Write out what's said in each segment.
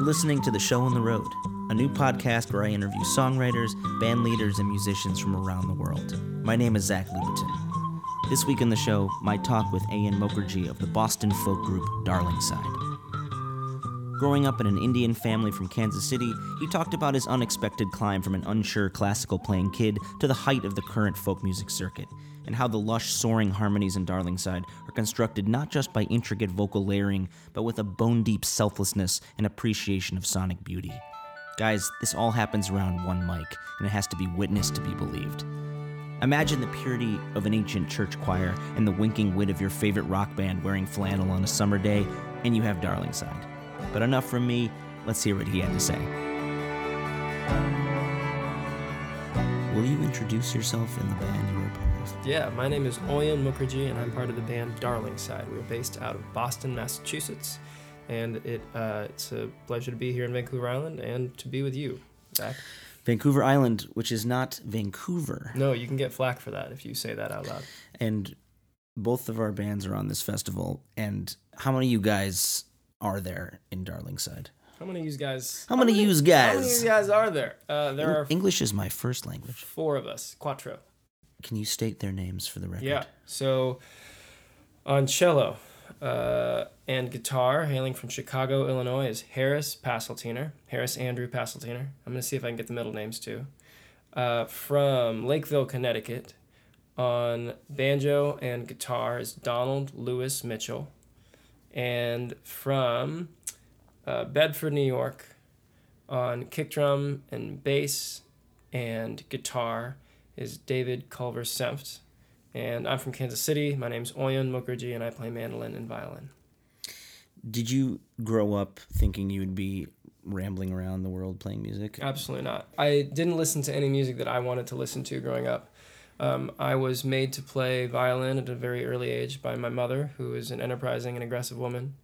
You're listening to The Show on the Road, a new podcast where I interview songwriters, band leaders, and musicians from around the world. My name is Zach Lupetin. This week on the show, my talk with Auyon Mukharj of the Boston folk group Darlingside. Growing up in an Indian family from Kansas City, he talked about his unexpected climb from an unsure classical playing kid to the height of the current folk music circuit, and how the lush, soaring harmonies in Darlingside are constructed not just by intricate vocal layering, but with a bone deep selflessness and appreciation of sonic beauty. Guys, this all happens around one mic, and it has to be witnessed to be believed. Imagine the purity of an ancient church choir and the winking wit of your favorite rock band wearing flannel on a summer day, and you have Darlingside. But enough from me, let's hear what he had to say. Will you introduce yourself in the band Yeah, my name is Auyon Mukharj, and I'm part of the band Darlingside. We're based out of Boston, Massachusetts, and it uh, it's a pleasure to be here in Vancouver Island and to be with you, Zach. Vancouver Island, which is not Vancouver. No, you can get flack for that if you say that out loud. And both of our bands are on this festival. And how many of you guys are there in Darlingside? How many of you guys? How many of yous How many of guys? you guys are there? Uh, there are English is my first language. four of us. Quattro. Can you state their names for the record? Yeah. So on cello uh, and guitar, hailing from Chicago, Illinois, is Harris Paseltiner. Harris Andrew Paseltiner. I'm gonna see if I can get the middle names too. Uh, from Lakeville, Connecticut, on banjo and guitar is Donald Lewis Mitchell, and from uh, Bedford, New York, on kick drum and bass and guitar is David Culver Senft. And I'm from Kansas City. My name's Auyon Mukharj, and I play mandolin and violin. Did you grow up thinking you would be rambling around the world playing music? Absolutely not. I didn't listen to any music that I wanted to listen to growing up. Um, I was made to play violin at a very early age by my mother, who is an enterprising and aggressive woman.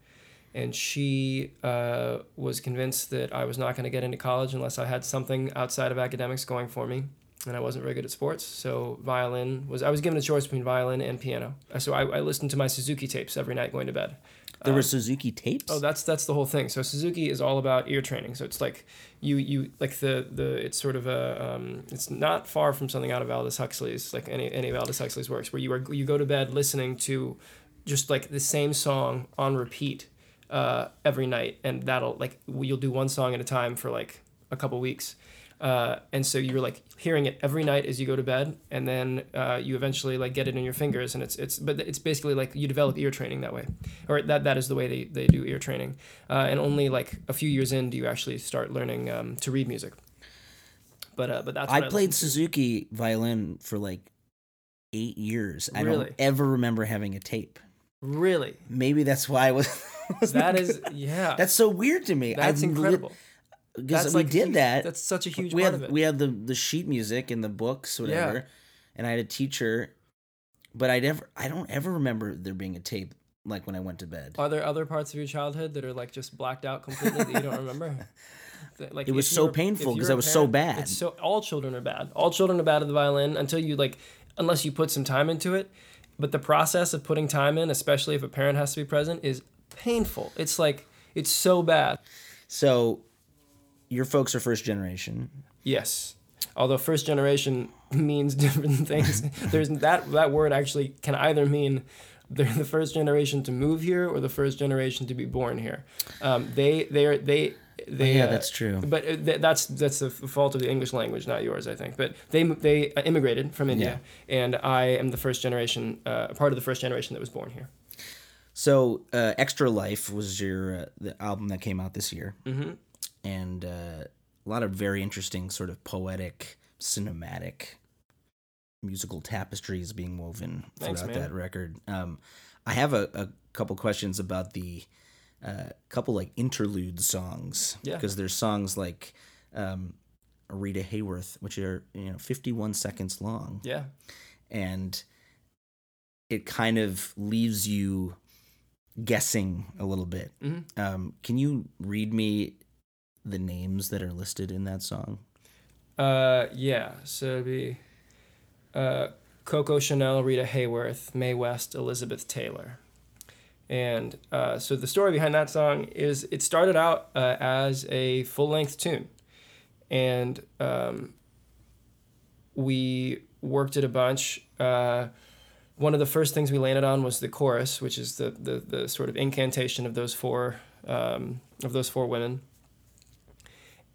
And she uh, was convinced that I was not going to get into college unless I had something outside of academics going for me. And I wasn't very good at sports, so violin was. I was given a choice between violin and piano. Uh, So I, I listened to my Suzuki tapes every night going to bed. There were Suzuki tapes? Oh, that's that's the whole thing. So Suzuki is all about ear training. So it's like you you like the the it's sort of a um, it's not far from something out of Aldous Huxley's like any any of Aldous Huxley's works where you are you go to bed listening to just like the same song on repeat uh, every night, and that'll like you'll do one song at a time for like a couple weeks. Uh, and so you're like hearing it every night as you go to bed, and then uh, you eventually like get it in your fingers, and it's it's but it's basically like you develop ear training that way, or that that is the way they, they do ear training, uh, and only like a few years in do you actually start learning um, to read music. But uh, but that's I played listened Suzuki violin for like eight years. I Really? don't ever remember having a tape. really. Maybe that's why I was. was That is yeah. That's so weird to me. that's I've incredible. Because we like did huge- that. That's such a huge we part had of it. we had the the sheet music and the books, whatever. Yeah. And I had a teacher, but I never I don't ever remember there being a tape like when I went to bed. Are there other parts of your childhood that are like just blacked out completely that you don't remember? Like It was so painful because I was so bad. So all children are bad. All children are bad at the violin until you like, unless you put some time into it. But the process of putting time in, especially if a parent has to be present, is painful. It's like it's so bad. So, your folks are first generation. Yes. Although first generation means different things. There's that that word actually can either mean they're the first generation to move here or the first generation to be born here. Um, they they are they they yeah, uh, that's true. But uh, th- that's that's the fault of the English language, not yours, I think. But they they immigrated from India, and I am the first generation, uh, part of the first generation that was born here. So, uh, Extra Life was your uh, the album that came out this year, Mm-hmm. And uh, a lot of very interesting, sort of poetic, cinematic, musical tapestries being woven Thanks, throughout man. that record. Um, I have a, a couple questions about the uh, couple like interlude songs, Yeah. because there's songs like um, Rita Hayworth, which are you know 51 seconds long Yeah. and it kind of leaves you guessing a little bit. Mhm. Um, can you read me the names that are listed in that song? Uh, yeah. So it'd be uh, Coco Chanel, Rita Hayworth, Mae West, Elizabeth Taylor. And uh, so the story behind that song is it started out uh, as a full length tune, and um, we worked it a bunch. Uh, one of the first things we landed on was the chorus, which is the the, the sort of incantation of those four um, of those four women.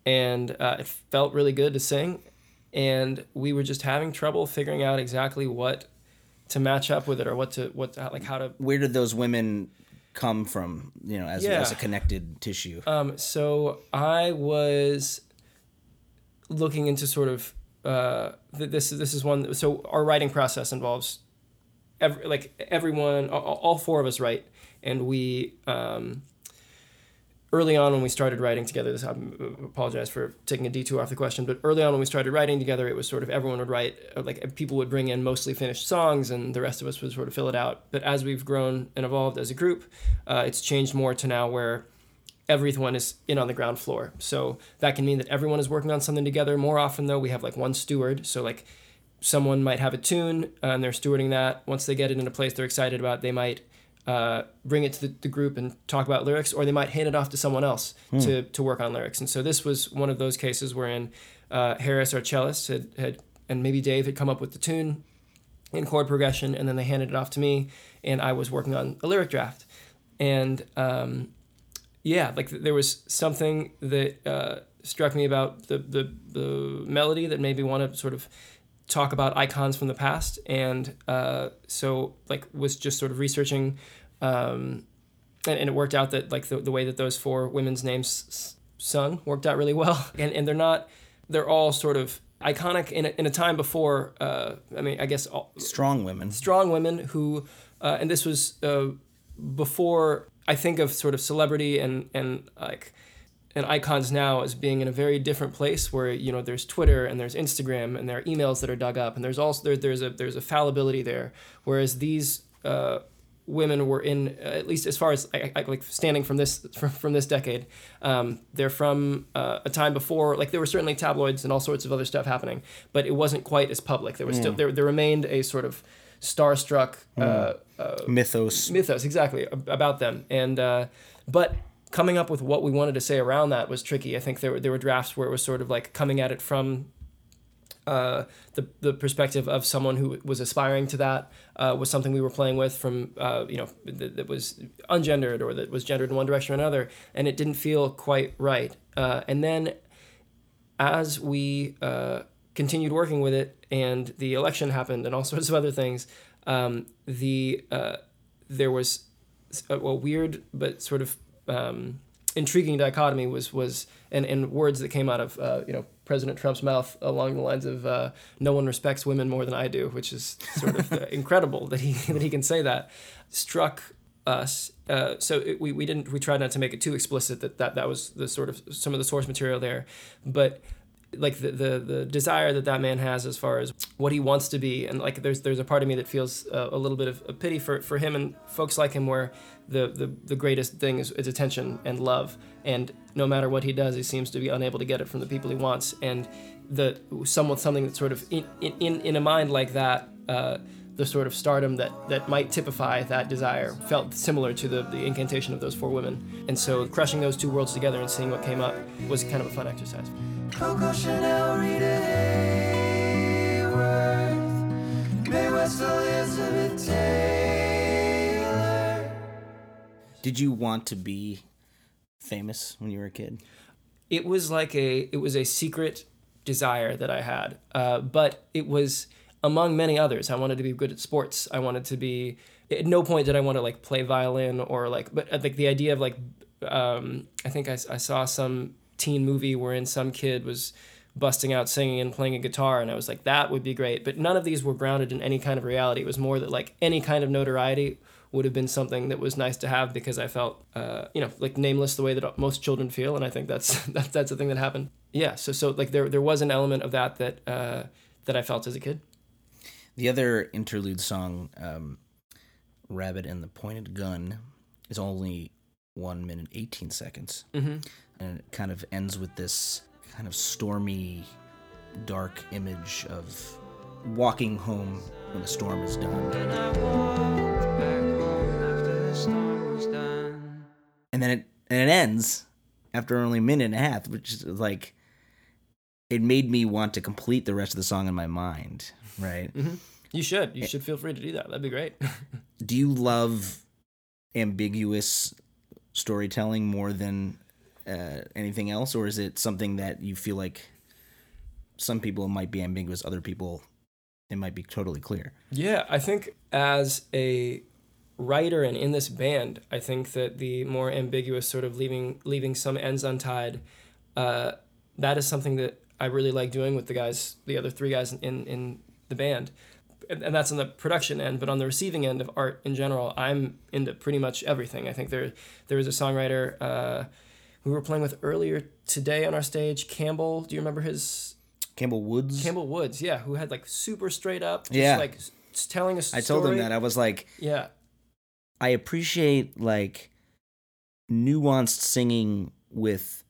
And uh, it felt really good to sing, and we were just having trouble figuring out exactly what to match up with it or what to what like how to where did those women come from you know as, Yeah. as a connected tissue um so i was looking into sort of uh th- this is this is one so our writing process involves every like everyone all, all four of us write and we um early on when we started writing together this I apologize for taking a detour off the question but early on when we started writing together it was sort of everyone would write uh, like people would bring in mostly finished songs and the rest of us would sort of fill it out. But as we've grown and evolved as a group uh, it's changed more to now where everyone is in on the ground floor. So that can mean that everyone is working on something together. More often though we have like one steward. So like someone might have a tune and they're stewarding that. Once they get it in a place they're excited about they might uh, bring it to the, the group and talk about lyrics, or they might hand it off to someone else to, to work on lyrics. And so this was one of those cases wherein uh, Harris, our cellist, had, had and maybe Dave had come up with the tune in chord progression, and then they handed it off to me, and I was working on a lyric draft. And um, yeah, like th- there was something that uh, struck me about the, the the melody that made me want to sort of talk about icons from the past, and uh, so like was just sort of researching, um, and, and it worked out that like the, the way that those four women's names sung worked out really well, and and they're not they're all sort of iconic in a, in a time before. Uh, I mean, I guess all, strong women strong women who, uh, and this was uh, before I think of sort of celebrity and and like and icons now as being in a very different place where you know there's Twitter and there's Instagram and there are emails that are dug up and there's also there, there's a there's a fallibility there. Whereas these uh, women were in uh, at least as far as I, I, like standing from this from, from this decade um, they're from uh, a time before like there were certainly tabloids and all sorts of other stuff happening but it wasn't quite as public. There was still there, there remained a sort of starstruck uh, mythos. Mythos exactly about them. And uh, but coming up with what we wanted to say around that was tricky. I think there were, there were drafts where it was sort of like coming at it from uh, the, the perspective of someone who was aspiring to that uh, was something we were playing with from uh, you know that, that was ungendered or that was gendered in one direction or another and it didn't feel quite right. Uh, and then as we uh, continued working with it and the election happened and all sorts of other things, um, the uh, there was a, a weird but sort of um, intriguing dichotomy was was and, and words that came out of uh, you know President Trump's mouth along the lines of uh, "No one respects women more than I do," which is sort of uh, incredible that he that he can say that. Struck us. Uh, so it, we, we didn't we tried not to make it too explicit that, that that was the sort of some of the source material there, but like the, the the desire that that man has as far as what he wants to be and like there's there's a part of me that feels uh, a little bit of a pity for, for him and folks like him where the, the the greatest thing is, is attention and love and no matter what he does he seems to be unable to get it from the people he wants and the someone something that sort of in in, in a mind like that uh, the sort of stardom that, that might typify that desire felt similar to the, the incantation of those four women. And so crushing those two worlds together and seeing what came up was kind of a fun exercise. Coco Chanel, Rita Hayworth, West, Elizabeth Taylor. Did you want to be famous when you were a kid it was like a it was a secret desire that I had, uh, but it was among many others. I wanted to be good at sports. I wanted to be. At no point did I want to like play violin or like, but uh, like the idea of like, um, I think I, I saw some teen movie wherein some kid was busting out singing and playing a guitar and I was like that would be great but none of these were grounded in any kind of reality it was more that like any kind of notoriety would have been something that was nice to have because I felt, uh, you know, like nameless the way that most children feel, and I think that's that's that's a thing that happened. Yeah, so so like there there was an element of that that uh, that I felt as a kid. The other interlude song, um, "Rabbit and the Pointed Gun," is only one minute eighteen seconds, Mm-hmm. and it kind of ends with this kind of stormy, dark image of walking home when the storm is done. And then it and it ends after only a minute and a half, which is like it made me want to complete the rest of the song in my mind, right? You should. You should feel free to do that. That'd be great. Do you love ambiguous storytelling more than uh, anything else, or is it something that you feel like some people might be ambiguous, other people it might be totally clear? Yeah, I think as a writer and in this band, I think that the more ambiguous sort of leaving leaving some ends untied, uh, that is something that I really like doing with the guys, the other three guys in in the band. And and that's on the production end, but on the receiving end of art in general, I'm into pretty much everything. I think there there is a songwriter uh, we were playing with earlier today on our stage, Campbell. Do you remember his Campbell Woods. Campbell Woods? Yeah, who had like super straight up, just Yeah. like telling a story. I told him that I was like, Yeah, I appreciate like nuanced singing with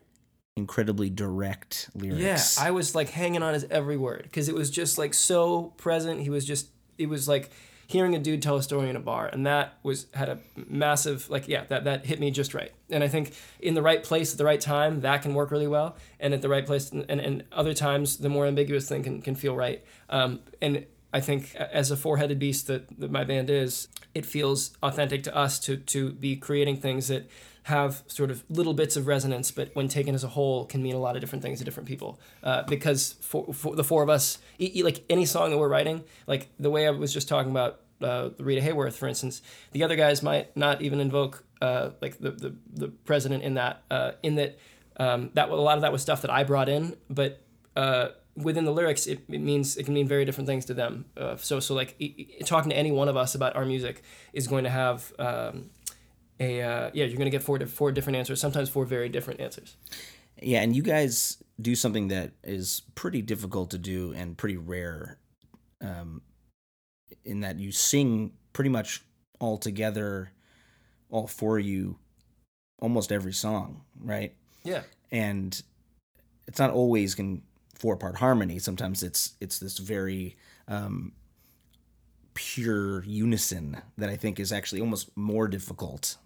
incredibly direct lyrics. Yeah, I was like hanging on his every word because it was just like so present. He was just it was like hearing a dude tell a story in a bar, and that was had a massive like yeah that that hit me just right. And I think in the right place at the right time that can work really well, and at the right place and and other times the more ambiguous thing can can feel right. Um, and I think as a four-headed beast that, that my band is, it feels authentic to us to to be creating things that have sort of little bits of resonance, but when taken as a whole, can mean a lot of different things to different people. Uh, because for, for the four of us, e- e- like any song that we're writing, like the way I was just talking about uh, Rita Hayworth, for instance, the other guys might not even invoke uh, like the, the the president in that uh, in that um, that a lot of that was stuff that I brought in, but uh, within the lyrics, it, it means it can mean very different things to them. Uh, so so like talking to any one of us about our music is going to have um, a uh, yeah you're going to get four four different answers, sometimes four very different answers. Yeah, and you guys do something that is pretty difficult to do and pretty rare, um, in that you sing pretty much all together, all for you, almost every song, right? Yeah. And it's not always in four part harmony. Sometimes it's it's this very um, pure unison that I think is actually almost more difficult.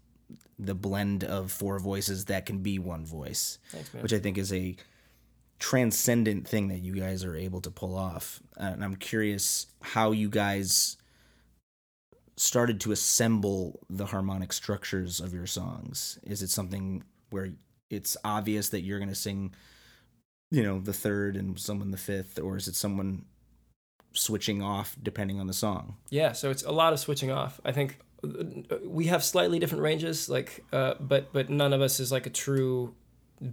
The blend of four voices that can be one voice Thanks, which I think is a transcendent thing that you guys are able to pull off. Uh, and I'm curious how you guys started to assemble the harmonic structures of your songs. Is it something where it's obvious that you're going to sing, you know, the third and someone the fifth, or is it someone switching off depending on the song? Yeah, so it's a lot of switching off. I think we have slightly different ranges, like, uh, but but none of us is like a true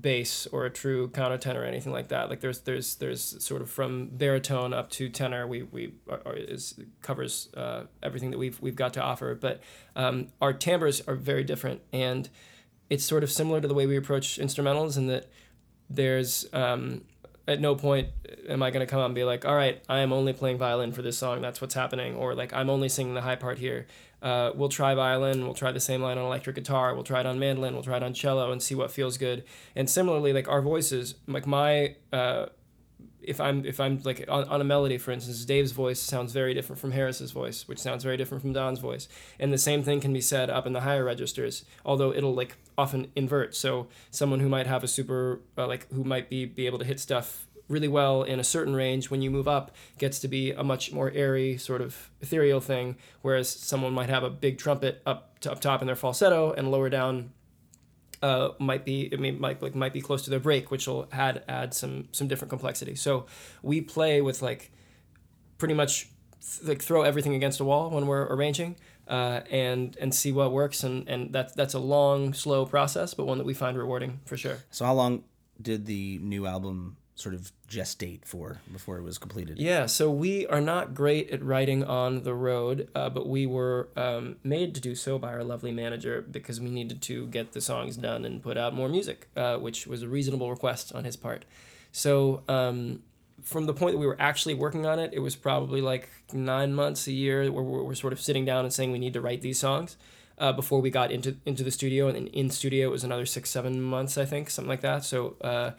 bass or a true countertenor or anything like that. Like there's there's there's sort of from baritone up to tenor. We we are, is covers uh, everything that we've we've got to offer. But um, our timbres are very different, and it's sort of similar to the way we approach instrumentals in that there's um, at no point am I going to come out and be like, all right, I am only playing violin for this song. That's what's happening. Or like, I'm only singing the high part here. Uh, we'll try violin. We'll try the same line on electric guitar. We'll try it on mandolin. We'll try it on cello and see what feels good. And similarly, like our voices, like my, uh, if I'm if I'm like on, on a melody, for instance, Dave's voice sounds very different from Harris's voice, which sounds very different from Don's voice, and the same thing can be said up in the higher registers, although it'll like often invert. So someone who might have a super uh, like who might be be able to hit stuff really well in a certain range when you move up gets to be a much more airy sort of ethereal thing whereas someone might have a big trumpet up to up top in their falsetto and lower down uh, might be it may, might like might be close to their break, which will add add some some different complexity. So we play with like pretty much th- like throw everything against a wall when we're arranging, uh, and and see what works. And and that's that's a long, slow process, but one that we find rewarding for sure. So, how long did the new album sort of gestate for before it was completed? Yeah, so we are not great at writing on the road, uh, but we were um, made to do so by our lovely manager because we needed to get the songs done and put out more music, uh, which was a reasonable request on his part. So um, from the point that we were actually working on it, it was probably like nine months, a year, where we're, sort of sitting down and saying we need to write these songs. Uh, before we got into into the studio, and in studio it was another six seven months, I think, something like that. So uh,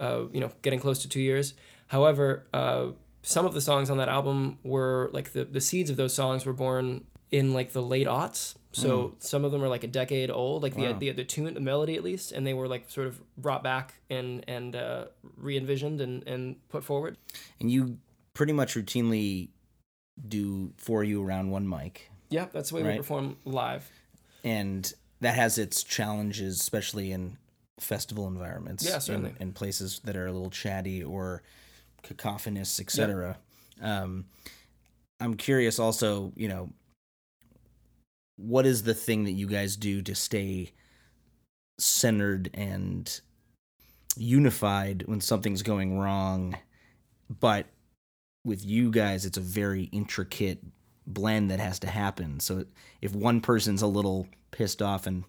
uh, you know, getting close to two years. However, uh, some of the songs on that album were like the, the seeds of those songs were born in like the late aughts. So some of them are like a decade old, like Wow. the, the the tune, the melody at least, and they were like sort of brought back and and uh, re envisioned and and put forward. And you pretty much routinely do for you around one mic, Yeah, that's the way Right. we perform live. and that has its challenges, especially in festival environments. Yeah, in- certainly. In, places that are a little chatty or cacophonous, etc. Um, I'm curious, also, you know, what is the thing that you guys do to stay centered and unified when something's going wrong, but with you guys, it's a very intricate blend that has to happen. So if one person's a little pissed off and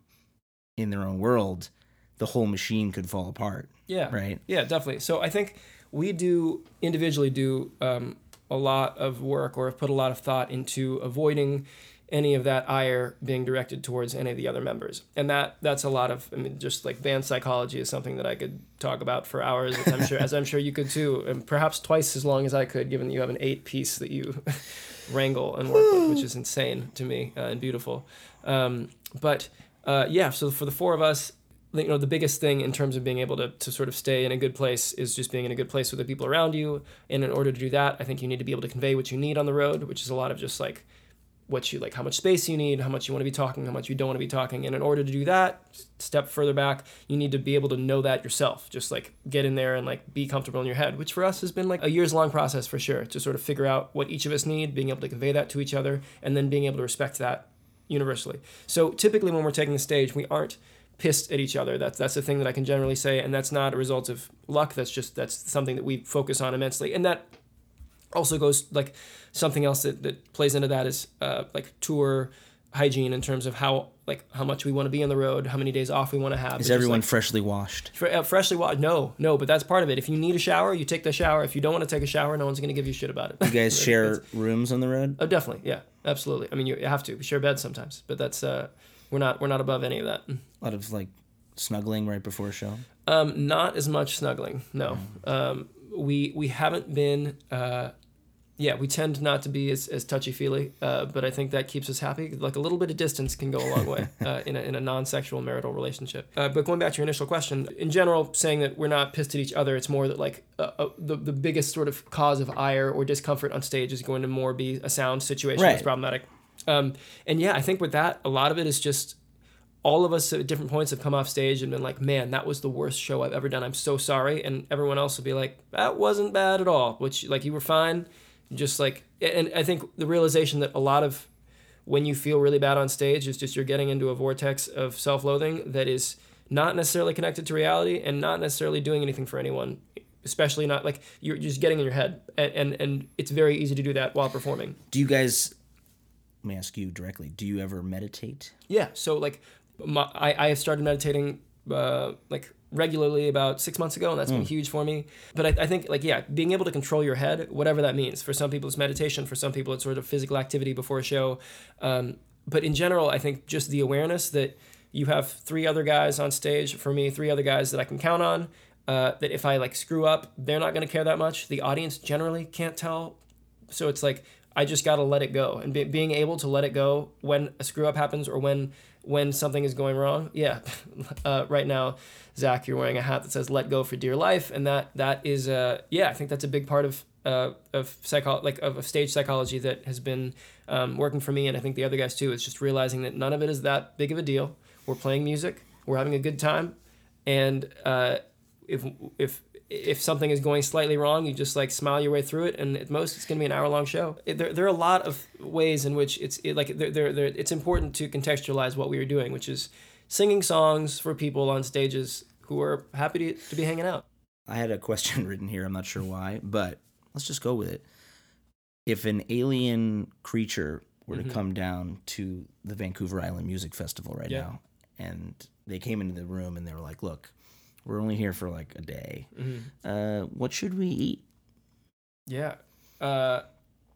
in their own world, the whole machine could fall apart, Yeah, right? Yeah, definitely. So I think we do individually do um, a lot of work or have put a lot of thought into avoiding any of that ire being directed towards any of the other members, and that that's a lot of. I mean, just like band psychology is something that I could talk about for hours. As I'm sure, as I'm sure you could too, and perhaps twice as long as I could, given that you have an eight piece that you wrangle and work with, which is insane to me uh, and beautiful. Um, but uh, yeah, so for the four of us, you know the biggest thing in terms of being able to, to sort of stay in a good place is just being in a good place with the people around you. And in order to do that i think you need to be able to convey what you need on the road which is a lot of just like what you like how much space you need how much you want to be talking how much you don't want to be talking. And in order to do that step further back you need to be able to know that yourself. Just like get in there and like be comfortable in your head which for us has been like a years long process for sure to sort of figure out what each of us need being able to convey that to each other and then being able to respect that universally. So typically when we're taking the stage, we aren't pissed at each other. That's that's the thing that I can generally say, and that's not a result of luck. That's just that's something that we focus on immensely, and that also goes like something else that, that plays into that is uh, like tour hygiene in terms of how like how much we want to be on the road, how many days off we want to have. Is It's everyone like, freshly washed? Fre- uh, freshly washed? No, no, but that's part of it. If you need a shower, you take the shower. If you don't want to take a shower, no one's going to give you shit about it. You guys share rooms on the road? Oh, definitely, yeah, absolutely. I mean, you have to. We share beds sometimes, but that's uh, we're not we're not above any of that. A lot of like snuggling right before a show. Um, not as much snuggling. No, um, we we haven't been. Uh, yeah, we tend not to be as, as touchy feely, uh, but I think that keeps us happy. Like a little bit of distance can go a long way uh, in a in a non sexual marital relationship. Uh, but going back to your initial question, in general, saying that we're not pissed at each other, it's more that like uh, uh, the the biggest sort of cause of ire or discomfort on stage is going to more be a sound situation that's problematic. Um, and yeah, I think with that, a lot of it is just all of us at different points have come off stage and been like, man, that was the worst show I've ever done. I'm so sorry. And everyone else will be like, that wasn't bad at all, which, like, you were fine. Just like, and I think the realization that a lot of when you feel really bad on stage is just you're getting into a vortex of self loathing that is not necessarily connected to reality and not necessarily doing anything for anyone. Especially not like you're just getting in your head, and, and and it's very easy to do that while performing. Do you guys? Let me ask you directly. Do you ever meditate? Yeah. So like, my, I I started meditating uh, like regularly about six months ago, and that's been huge for me. But I, I think like yeah, being able to control your head, whatever that means. For some people, it's meditation. For some people, it's sort of physical activity before a show. Um, but in general, I think just the awareness that you have three other guys on stage. For me, three other guys that I can count on. Uh, that if I like screw up, they're not going to care that much. The audience generally can't tell so it's like I just got to let it go, and be, being able to let it go when a screw up happens or when when something is going wrong. Yeah, uh, right now, Zach, you're wearing a hat that says "Let go for dear life," and that that is uh yeah, I think that's a big part of uh, of psycho like of, of stage psychology that has been um, working for me, and I think the other guys too. It's just realizing that none of it is that big of a deal. We're playing music, we're having a good time, and uh, if if if something is going slightly wrong, you just like smile your way through it, and at most it's going to be an hour long show. It, there, there are a lot of ways in which it's it, like there, there, there, it's important to contextualize what we are doing, which is singing songs for people on stages who are happy to, to be hanging out. I had a question written here. I'm not sure why, but let's just go with it. If an alien creature were to Mhm. come down to the Vancouver Island Music Festival right Yeah. now, and they came into the room and they were like, "Look, we're only here for like a day. Uh, what should we eat?" Yeah, uh,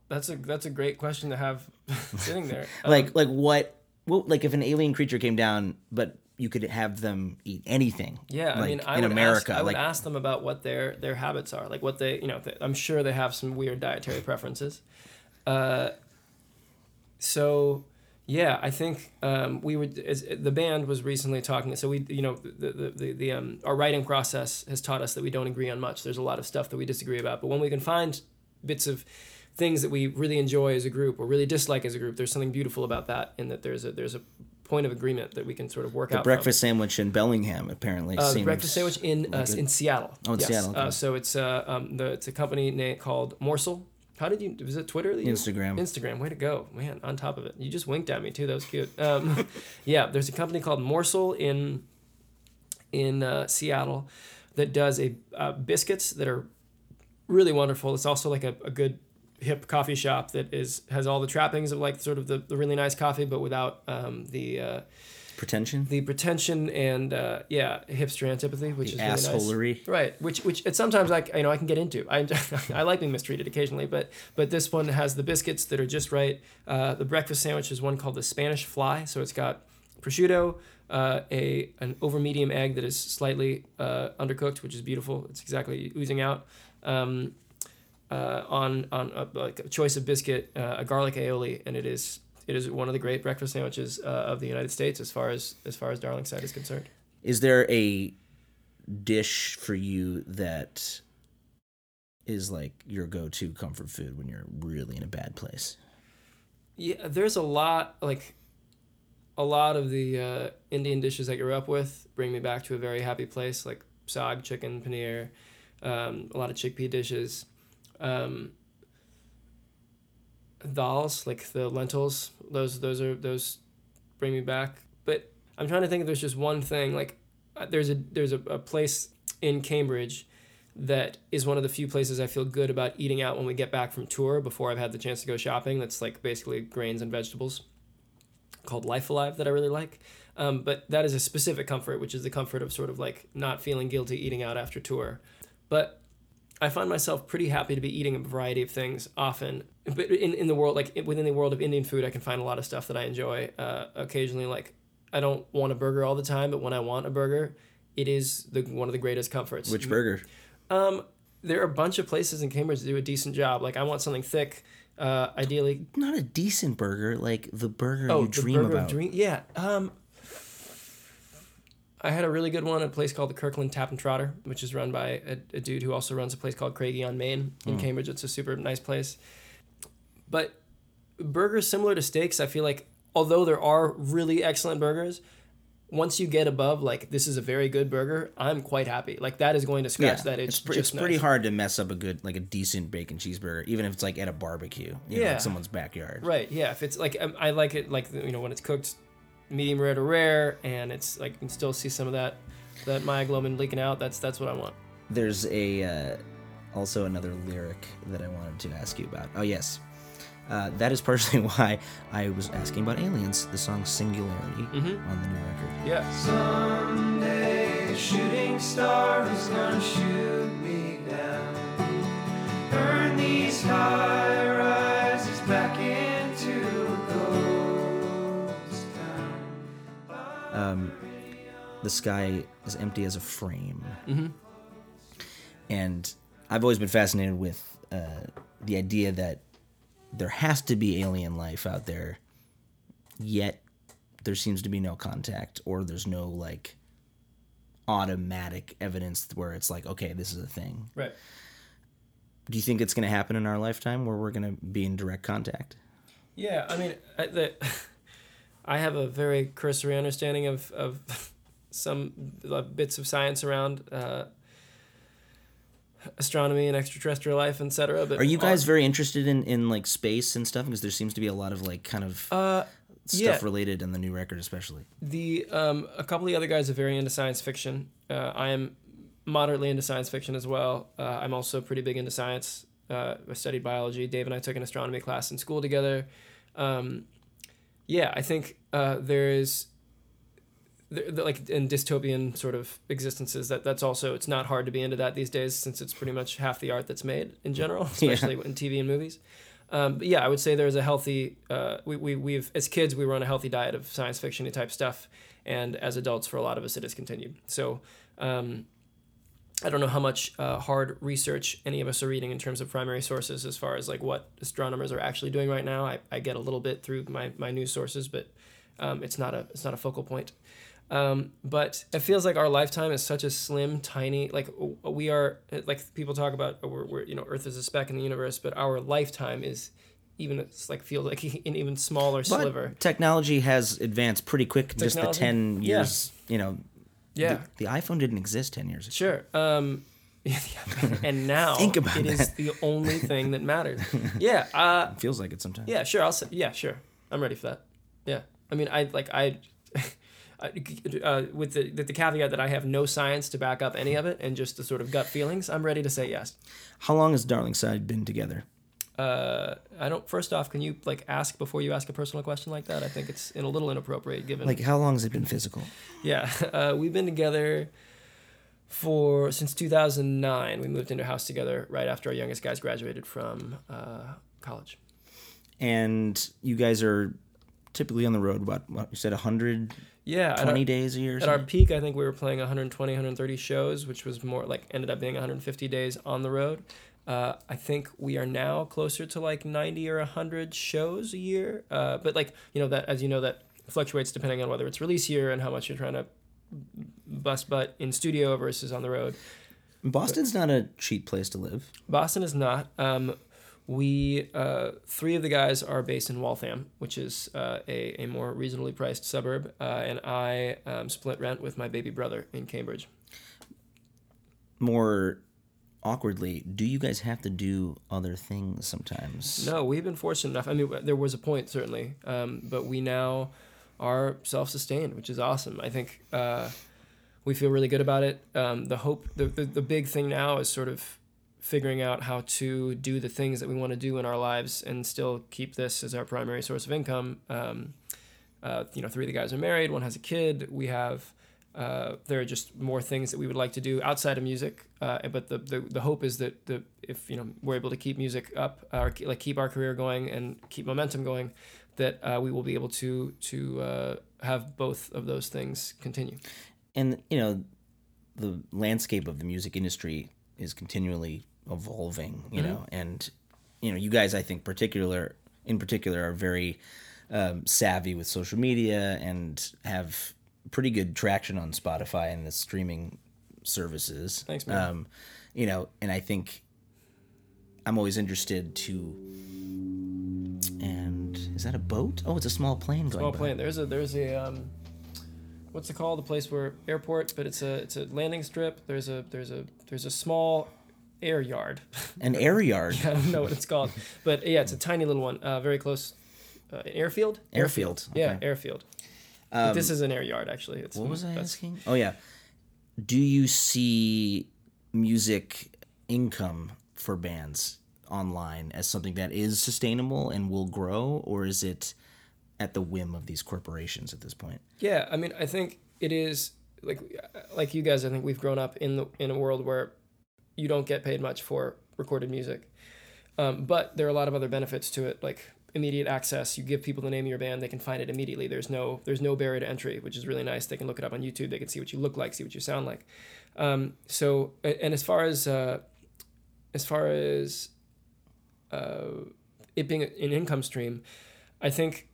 that's a that's a great question to have sitting there. Um, like, like what? Well, like if an alien creature came down, but you could have them eat anything. Yeah, I mean, I in America, ask, I would like ask them about what their their habits are, like what they, you know, th- I'm sure they have some weird dietary preferences. Uh, so, Yeah, I think um, we would. As, the band was recently talking. So we, you know, the the, the, the um, our writing process has taught us that we don't agree on much. There's a lot of stuff that we disagree about. But when we can find bits of things that we really enjoy as a group or really dislike as a group, there's something beautiful about that. In that there's a there's a point of agreement that we can sort of work The out. breakfast sandwich in Bellingham apparently From. Uh, the breakfast sandwich in uh, like a- in Seattle. Oh, in yes. Seattle, okay. Uh, so it's uh, um, the it's a company name called Morsel. How did you? Was it Twitter? Instagram. Instagram, way to go, man! On top of it, you just winked at me too. That was cute. Um, yeah, there's a company called Morsel in in uh, Seattle that does a uh, biscuits that are really wonderful. It's also like a, a good hip coffee shop that is has all the trappings of like sort of the, the really nice coffee, but without um, the uh, pretension, the pretension and uh, yeah hipster antipathy, which the is really nice. Right, which which it sometimes I you know I can get into. I I like being mistreated occasionally, but but this one has the biscuits that are just right. Uh, the breakfast sandwich is one called the Spanish Fly, so it's got prosciutto, uh, a an over medium egg that is slightly uh, undercooked, which is beautiful. It's exactly oozing out. Um, uh, on on a, like a choice of biscuit, uh, a garlic aioli, and it is it is one of the great breakfast sandwiches uh, of the United States as far as as far as Darlingside is concerned. Is there a dish for you that is like your go-to comfort food when you're really in a bad place? Yeah, there's a lot like a lot of the uh, Indian dishes I grew up with bring me back to a very happy place, like saag, chicken, paneer, um, a lot of chickpea dishes, um, dals like the lentils. Those those are those bring me back. But I'm trying to think if there's just one thing like uh, there's a there's a, a place in Cambridge that is one of the few places I feel good about eating out when we get back from tour before I've had the chance to go shopping. That's like basically grains and vegetables called Life Alive that I really like. Um, but that is a specific comfort, which is the comfort of sort of like not feeling guilty eating out after tour. But I find myself pretty happy to be eating a variety of things often. But in, in the world, like within the world of Indian food, I can find a lot of stuff that I enjoy. Uh, occasionally, like I don't want a burger all the time, but when I want a burger, it is the one of the greatest comforts. Which burger? Um, there are a bunch of places in Cambridge that do a decent job. Like I want something thick, uh, ideally. Not a decent burger, like the burger Oh, you the dream burger about. dream. Yeah. Um, I had a really good one at a place called the Kirkland Tap and Trotter, which is run by a, a dude who also runs a place called Craigie on Main in Cambridge. It's a super nice place. But burgers similar to steaks, I feel like although there are really excellent burgers, once you get above like this is a very good burger, I'm quite happy. Like that is going to scratch yeah, that itch. it's, pre- it's pretty nice. hard to mess up a good, like a decent bacon cheeseburger, even if it's like at a barbecue, you know, Yeah. like someone's backyard. Right. Yeah. If it's like um, I like it like you know when it's cooked medium rare to rare and it's like you can still see some of that that myoglobin leaking out. That's that's what I want. There's a uh, also another lyric that I wanted to ask you about. Oh yes, uh, that is partially why I was asking about aliens. The song "Singularity" Mm-hmm. on the new record. Yeah. Someday a shooting star is gonna shoot me down. Burn these high rises back into ghost town. Um, the sky is empty as a frame, Mm-hmm. and I've always been fascinated with uh, the idea that there has to be alien life out there, yet there seems to be no contact, or there's no like automatic evidence where it's like, okay, this is a thing. Right. Do you think it's going to happen in our lifetime where we're going to be in direct contact? Yeah. I mean, I, the, I have a very cursory understanding of of some uh, bits of science around. Uh, astronomy and extraterrestrial life etc but Are you guys very interested in, in like space and stuff? Because there seems to be a lot of like kind of uh stuff yeah. related in the new record, especially. the um, a couple of the other guys are very into science fiction. Uh, I am moderately into science fiction as well. Uh, I'm also pretty big into science. Uh, I studied biology. Dave and I took an astronomy class in school together. Um, yeah, I think uh, there is like in dystopian sort of existences that that's also it's not hard to be into that these days since it's pretty much half the art that's made in general, especially in TV and movies. Um, but yeah, I would say there's a healthy. Uh, we we we've as kids we were on a healthy diet of science fiction type stuff, and as adults, for a lot of us, it has continued. So, um, I don't know how much uh, hard research any of us are reading in terms of primary sources as far as like what astronomers are actually doing right now. I, I get a little bit through my, my news sources, but um, it's not a it's not a focal point. Um, but it feels like our lifetime is such a slim, tiny. Like we are like people talk about uh, we're, we're you know Earth is a speck in the universe, but our lifetime is even it's like feels like an even smaller sliver. But technology has advanced pretty quick. Just the Technology? ten Yeah. years, you know. Yeah. The, the iPhone didn't exist ten years ago. Sure. Um, and now Think about it is that. the only thing that matters. Yeah. Uh, Feels like it sometimes. yeah. Sure. I'll say. Yeah. Sure. I'm ready for that. Yeah. I mean, I like I. I- Uh, with the, the the caveat that I have no science to back up any of it and just the sort of gut feelings, I'm ready to say yes. How long has Darlingside been together? Uh, I don't. First off, can you like ask before you ask a personal question like that? I think it's in a little inappropriate given. Like how long has it been physical? Yeah, uh, we've been together for since 2009. We moved into a house together right after our youngest guys graduated from uh, college. And you guys are typically on the road. What, what you said? 120 Yeah, at our, days a year. Or at our peak, I think we were playing 120, 130 shows, which was more like ended up being 150 days on the road. Uh, I think we are now closer to like 90 or 100 shows a year. Uh, but like you know that as you know that fluctuates depending on whether it's release year and how much you're trying to bust butt in studio versus on the road. Boston's not a cheap place to live. Boston is not. Um, we uh, three of the guys are based in Waltham, which is uh, a, a more reasonably priced suburb, uh, and I um, split rent with my baby brother in Cambridge. More awkwardly, do you guys have to do other things sometimes? No, we've been fortunate enough. I mean, there was a point certainly, um, but we now are self-sustained, which is awesome. I think uh, we feel really good about it. Um, the hope, the, the the big thing now is sort of figuring out how to do the things that we want to do in our lives and still keep this as our primary source of income. Um, uh, you know, three of the guys are married. One has a kid. We have. Uh, there are just more things that we would like to do outside of music, uh, but the, the the hope is that the if you know we're able to keep music up or ke- like keep our career going and keep momentum going, that uh, we will be able to to uh, have both of those things continue. And you know, the landscape of the music industry is continually evolving. You know, and you know, you guys, I think, particular in particular, are very um, savvy with social media and have pretty good traction on Spotify and the streaming services. Thanks, man. Um, you know, and I think I'm always interested to. And is that a boat? Oh, it's a small plane going Small by. plane. There's a there's a um, what's it called? The place where airport, but it's a it's a landing strip. There's a there's a there's a small air yard. An air yard. I don't know what it's called, but yeah, it's a tiny little one, uh, very close. Uh, an airfield. Airfield. Yeah, okay. airfield. But this is an air yard actually. It's What was I asking? Oh yeah. Do you see music income for bands online as something that is sustainable and will grow, or is it at the whim of these corporations at this point? Yeah, I mean, I think it is like like you guys. I think we've grown up in the in a world where you don't get paid much for recorded music, um, but there are a lot of other benefits to it, like immediate access. You give people the name of your band, they can find it immediately. There's no there's no barrier to entry, which is really nice. They can look it up on YouTube. They can see what you look like, see what you sound like. Um, so, and as far as uh, as far as uh, it being an income stream, I think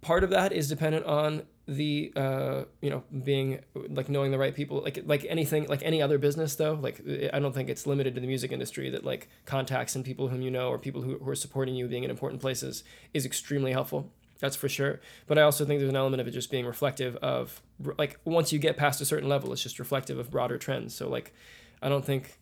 part of that is dependent on the uh, you know being like knowing the right people like like anything like any other business though like i don't think it's limited to the music industry that like contacts and people whom you know or people who, who are supporting you being in important places is extremely helpful that's for sure. But i also think there's an element of it just being reflective of like once you get past a certain level it's just reflective of broader trends. So like i don't think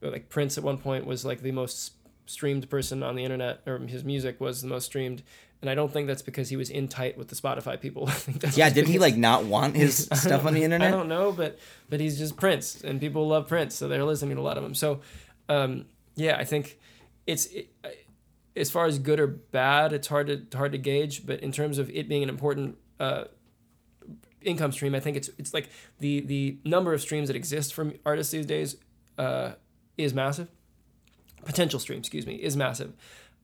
like prince at one point was like the most streamed person on the internet or his music was the most streamed and i don't think that's because he was in tight with the spotify people i think that's Yeah, just did he like not want his stuff on the internet? I don't know, but but he's just Prince, and people love Prince, so they're listening to a lot of him. So, um, yeah, I think it's it, as far as good or bad, it's hard to hard to gauge. But in terms of it being an important uh, income stream, I think it's it's like the the number of streams that exist from artists these days uh, is massive. Potential stream, excuse me, is massive.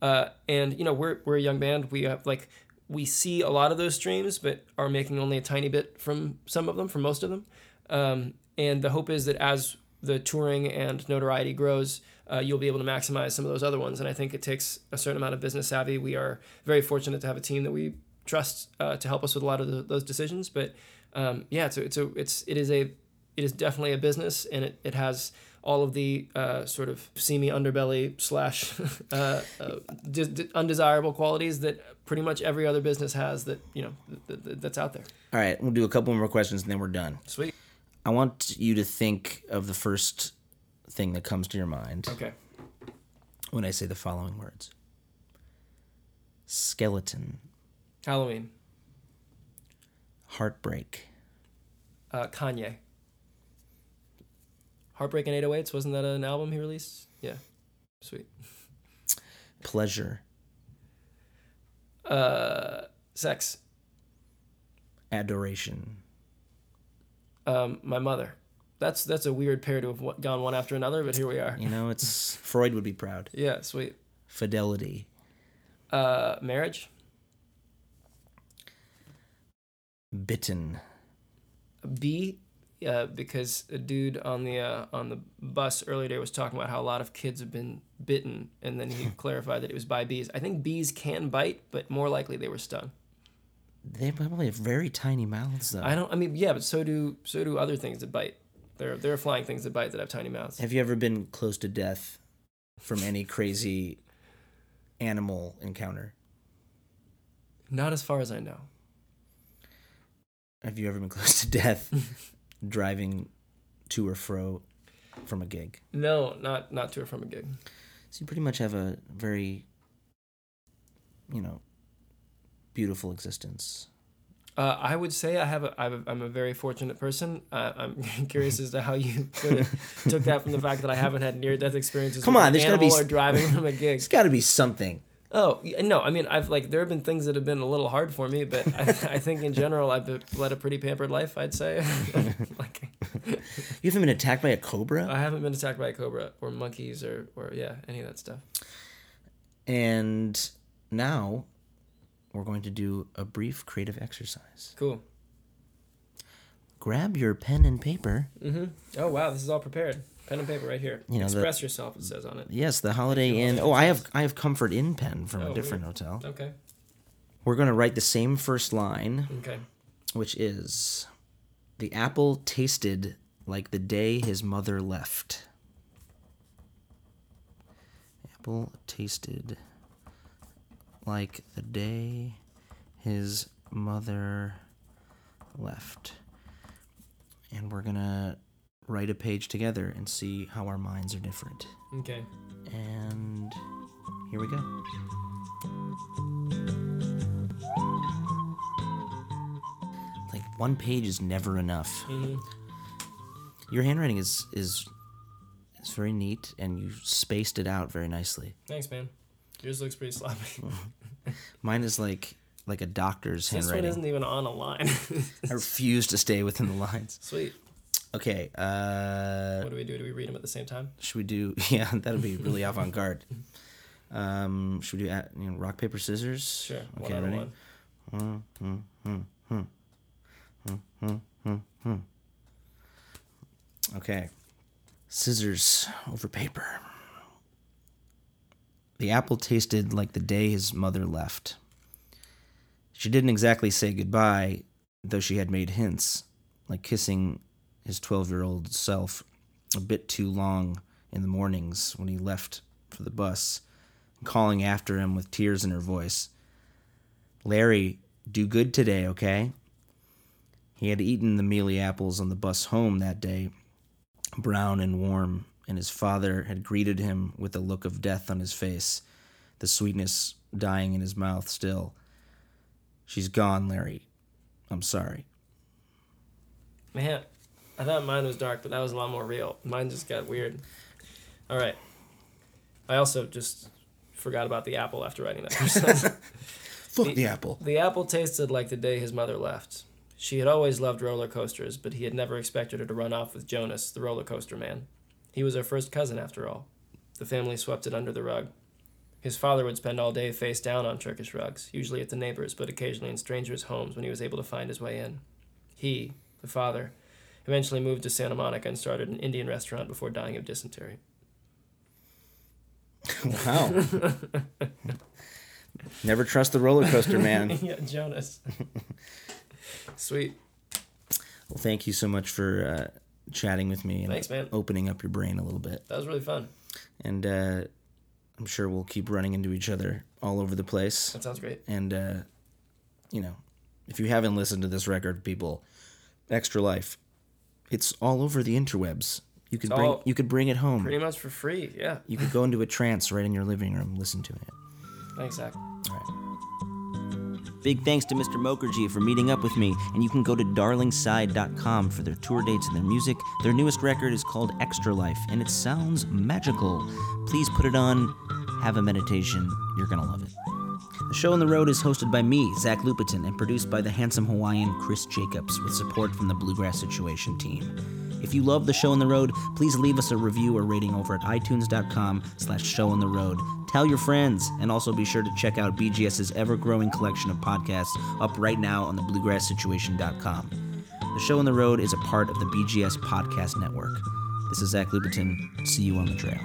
Uh, and you know we're we're a young band. We have like we see a lot of those streams, but are making only a tiny bit from some of them, from most of them. Um, and the hope is that as the touring and notoriety grows, uh, you'll be able to maximize some of those other ones. And I think it takes a certain amount of business savvy. We are very fortunate to have a team that we trust uh, to help us with a lot of the, those decisions. But um, yeah, it's a, it's a, it's it is a it is definitely a business, and it, it has all of the uh, sort of seamy underbelly slash uh, uh, d- d- undesirable qualities that pretty much every other business has that you know th- th- that's out there. All right, we'll do a couple more questions and then we're done. Sweet. I want you to think of the first thing that comes to your mind Okay. when I say the following words skeleton, Halloween. heartbreak, Uh, Kanye. Heartbreak and 808s wasn't that an album he released? Yeah. Sweet. pleasure, Uh, sex. adoration, Um, my mother. That's that's a weird pair to have gone one after another, but here we are. you know, it's Freud would be proud. Yeah, sweet. Fidelity, Uh, marriage. bitten, B, uh, because a dude on the uh, on the bus earlier today was talking about how a lot of kids have been bitten, and then he clarified that it was by bees. I think bees can bite, but more likely they were stung. they probably have very tiny mouths though. I don't. I mean, yeah, but so do so do other things that bite. There there are flying things that bite that have tiny mouths. Have you ever been close to death from any crazy animal encounter? Not as far as I know. Have you ever been close to death driving to or fro from a gig? No, not not to or from a gig. So you pretty much have a very, you know, beautiful existence. Uh, I would say I have a, I have a I'm a very fortunate person. Uh, I'm curious as to how you took that from the fact that I haven't had near death experiences. Come on, there's got to be or driving from a gig. There's got to be something. Oh no, I mean I've like there have been things that have been a little hard for me, but I, I think in general I've led a pretty pampered life. I'd say. like You haven't been attacked by a cobra? I haven't been attacked by a cobra or monkeys or or yeah any of that stuff. And now we're going to do a brief creative exercise. Cool. Grab your pen and paper. Mm-hmm. Oh wow, this is all prepared. Pen and paper right here. You know, the- Express yourself. It says on it. Yes, the Holiday Inn. Oh, I have I have Comfort Inn pen from Oh, a different hotel. Okay. We're going to write the same first line, Okay. which is the apple tasted like the day his mother left. Apple tasted like the day his mother left. And we're going to write a page together and see how our minds are different. Okay. And here we go. Like one page is never enough. hmm Your handwriting is is is very neat, and you spaced it out very nicely. Thanks, man. Yours looks pretty sloppy. Mine is like like a doctor's this one handwriting. isn't even on a line. I refuse to stay within the lines. Sweet. Okay, uh, What do we do? Do we read them at the same time? should we do? Yeah, that'd be really avant garde. Um, should we do uh, you know, rock paper scissors? Sure. Okay, one on ready? one. Hmm, hmm, hmm, okay. Scissors over paper. The apple tasted like the day his mother left. She didn't exactly say goodbye, though she had made hints, like kissing his 12 year old self a bit too long in the mornings when he left for the bus, calling after him with tears in her voice Larry, do good today, okay? He had eaten the mealy apples on the bus home that day, brown and warm, and his father had greeted him with a look of death on his face, the sweetness dying in his mouth still. She's gone, Larry. I'm sorry. Man, I thought mine was dark, but that was a lot more real. Mine just got weird. All right. I also just forgot about the apple after writing that. Fuck The- the apple. the apple tasted like the day his mother left. She had always loved roller coasters, but he had never expected her to run off with Jonas, the roller coaster man. He was her first cousin, after all. The family swept it under the rug. His father would spend all day face down on Turkish rugs, usually at the neighbors, but occasionally in strangers' homes when he was able to find his way in. He, the father, eventually moved to Santa Monica and started an Indian restaurant before dying of dysentery. Wow. Never trust the roller coaster, man. yeah, Jonas. Sweet. Well, thank you so much for uh, chatting with me and Thanks, man. opening up your brain a little bit. That was really fun. And uh, I'm sure we'll keep running into each other all over the place. That sounds great. And, uh, you know, if you haven't listened to this record, people, Extra Life, it's all over the interwebs. You could It's bring all- you could bring it home. Pretty much for free. Yeah. You could go into a trance right in your living room, listen to it. Thanks, Zach. All right. Big thanks to Mr. Mukharj for meeting up with me, and you can go to darlingside.com for their tour dates and their music. Their newest record is called Extra Life, and it sounds magical. Please put it on, have a meditation, you're gonna love it. The show on the road is hosted by me, Zach Lupetin, and produced by the handsome Hawaiian Chris Jacobs with support from the Bluegrass Situation team. If you love the show on the road, please leave us a review or rating over at itunes.com slash show on the road. Tell your friends, and also be sure to check out BGS's ever-growing collection of podcasts up right now on the bluegrasssituation.com. The show on the road is a part of the BGS Podcast Network. This is Zach Lupetin. See you on the trail.